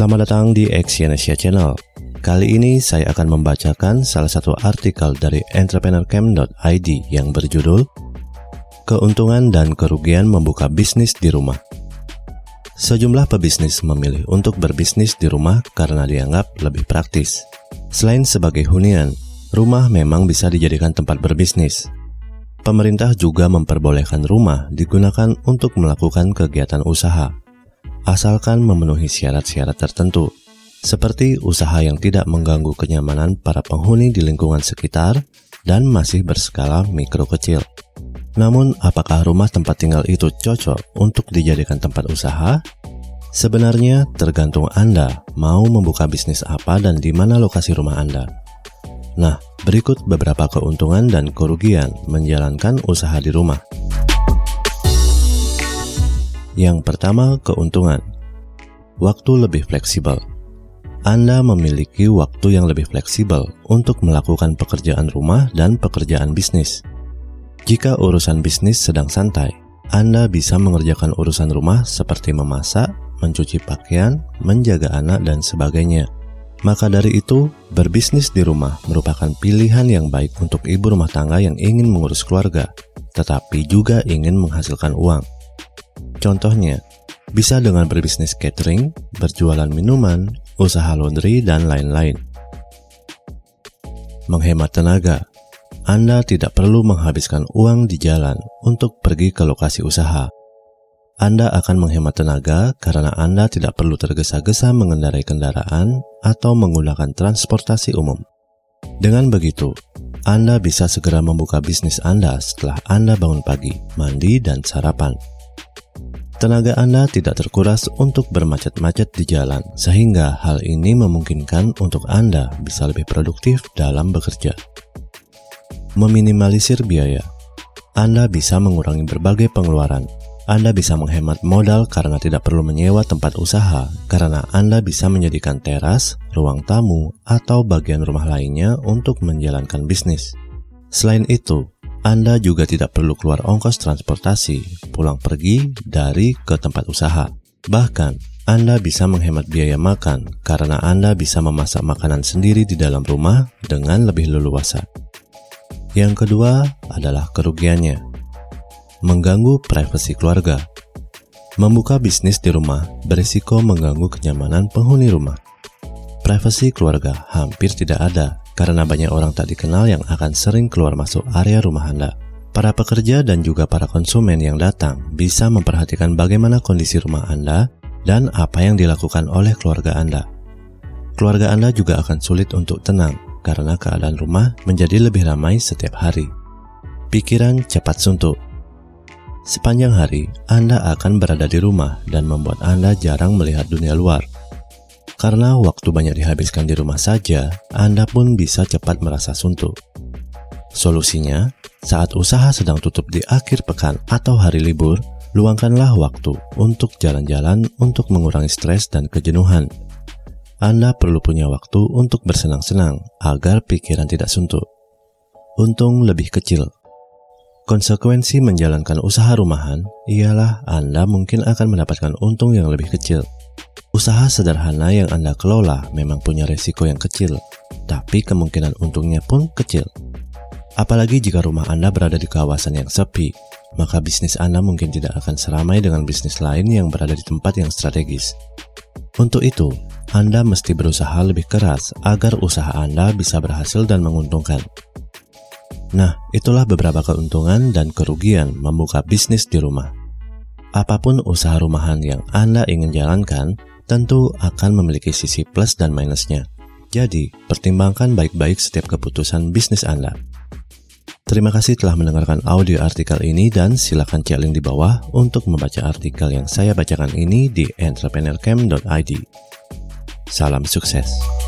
Selamat datang di Exyonesia Channel. Kali ini saya akan membacakan salah satu artikel dari entrepreneurcamp.id yang berjudul Keuntungan dan kerugian membuka bisnis di rumah. Sejumlah pebisnis memilih untuk berbisnis di rumah karena dianggap lebih praktis. Selain sebagai hunian, rumah memang bisa dijadikan tempat berbisnis. Pemerintah juga memperbolehkan rumah digunakan untuk melakukan kegiatan usaha, asalkan memenuhi syarat-syarat tertentu, seperti usaha yang tidak mengganggu kenyamanan para penghuni di lingkungan sekitar dan masih berskala mikro kecil. Namun, apakah rumah tempat tinggal itu cocok untuk dijadikan tempat usaha? Sebenarnya tergantung Anda mau membuka bisnis apa dan di mana lokasi rumah Anda. Nah, berikut beberapa keuntungan dan kerugian menjalankan usaha di rumah. Yang pertama, keuntungan. Waktu lebih fleksibel. Anda memiliki waktu yang lebih fleksibel untuk melakukan pekerjaan rumah dan pekerjaan bisnis. Jika urusan bisnis sedang santai, Anda bisa mengerjakan urusan rumah seperti memasak, mencuci pakaian, menjaga anak, dan sebagainya maka dari itu, berbisnis di rumah merupakan pilihan yang baik untuk ibu rumah tangga yang ingin mengurus keluarga, tetapi juga ingin menghasilkan uang. Contohnya, bisa dengan berbisnis catering, berjualan minuman, usaha laundry, dan lain-lain. Menghemat tenaga, Anda tidak perlu menghabiskan uang di jalan untuk pergi ke lokasi usaha anda akan menghemat tenaga karena Anda tidak perlu tergesa-gesa mengendarai kendaraan atau menggunakan transportasi umum. Dengan begitu, Anda bisa segera membuka bisnis Anda setelah Anda bangun pagi, mandi, dan sarapan. Tenaga Anda tidak terkuras untuk bermacet-macet di jalan, sehingga hal ini memungkinkan untuk Anda bisa lebih produktif dalam bekerja. Meminimalisir biaya, Anda bisa mengurangi berbagai pengeluaran, anda bisa menghemat modal karena tidak perlu menyewa tempat usaha, karena Anda bisa menyediakan teras, ruang tamu, atau bagian rumah lainnya untuk menjalankan bisnis. Selain itu, Anda juga tidak perlu keluar ongkos transportasi, pulang pergi dari ke tempat usaha. Bahkan, Anda bisa menghemat biaya makan karena Anda bisa memasak makanan sendiri di dalam rumah dengan lebih leluasa. Yang kedua adalah kerugiannya mengganggu privasi keluarga. Membuka bisnis di rumah berisiko mengganggu kenyamanan penghuni rumah. Privasi keluarga hampir tidak ada karena banyak orang tak dikenal yang akan sering keluar masuk area rumah Anda. Para pekerja dan juga para konsumen yang datang bisa memperhatikan bagaimana kondisi rumah Anda dan apa yang dilakukan oleh keluarga Anda. Keluarga Anda juga akan sulit untuk tenang karena keadaan rumah menjadi lebih ramai setiap hari. Pikiran cepat suntuk Sepanjang hari, Anda akan berada di rumah dan membuat Anda jarang melihat dunia luar. Karena waktu banyak dihabiskan di rumah saja, Anda pun bisa cepat merasa suntuk. Solusinya, saat usaha sedang tutup di akhir pekan atau hari libur, luangkanlah waktu untuk jalan-jalan untuk mengurangi stres dan kejenuhan. Anda perlu punya waktu untuk bersenang-senang agar pikiran tidak suntuk. Untung lebih kecil Konsekuensi menjalankan usaha rumahan ialah Anda mungkin akan mendapatkan untung yang lebih kecil. Usaha sederhana yang Anda kelola memang punya resiko yang kecil, tapi kemungkinan untungnya pun kecil. Apalagi jika rumah Anda berada di kawasan yang sepi, maka bisnis Anda mungkin tidak akan seramai dengan bisnis lain yang berada di tempat yang strategis. Untuk itu, Anda mesti berusaha lebih keras agar usaha Anda bisa berhasil dan menguntungkan. Nah, itulah beberapa keuntungan dan kerugian membuka bisnis di rumah. Apa pun usaha rumahan yang Anda ingin jalankan, tentu akan memiliki sisi plus dan minusnya. Jadi, pertimbangkan baik-baik setiap keputusan bisnis Anda. Terima kasih telah mendengarkan audio artikel ini dan silakan cek link di bawah untuk membaca artikel yang saya bacakan ini di entrepreneurcamp.id. Salam sukses.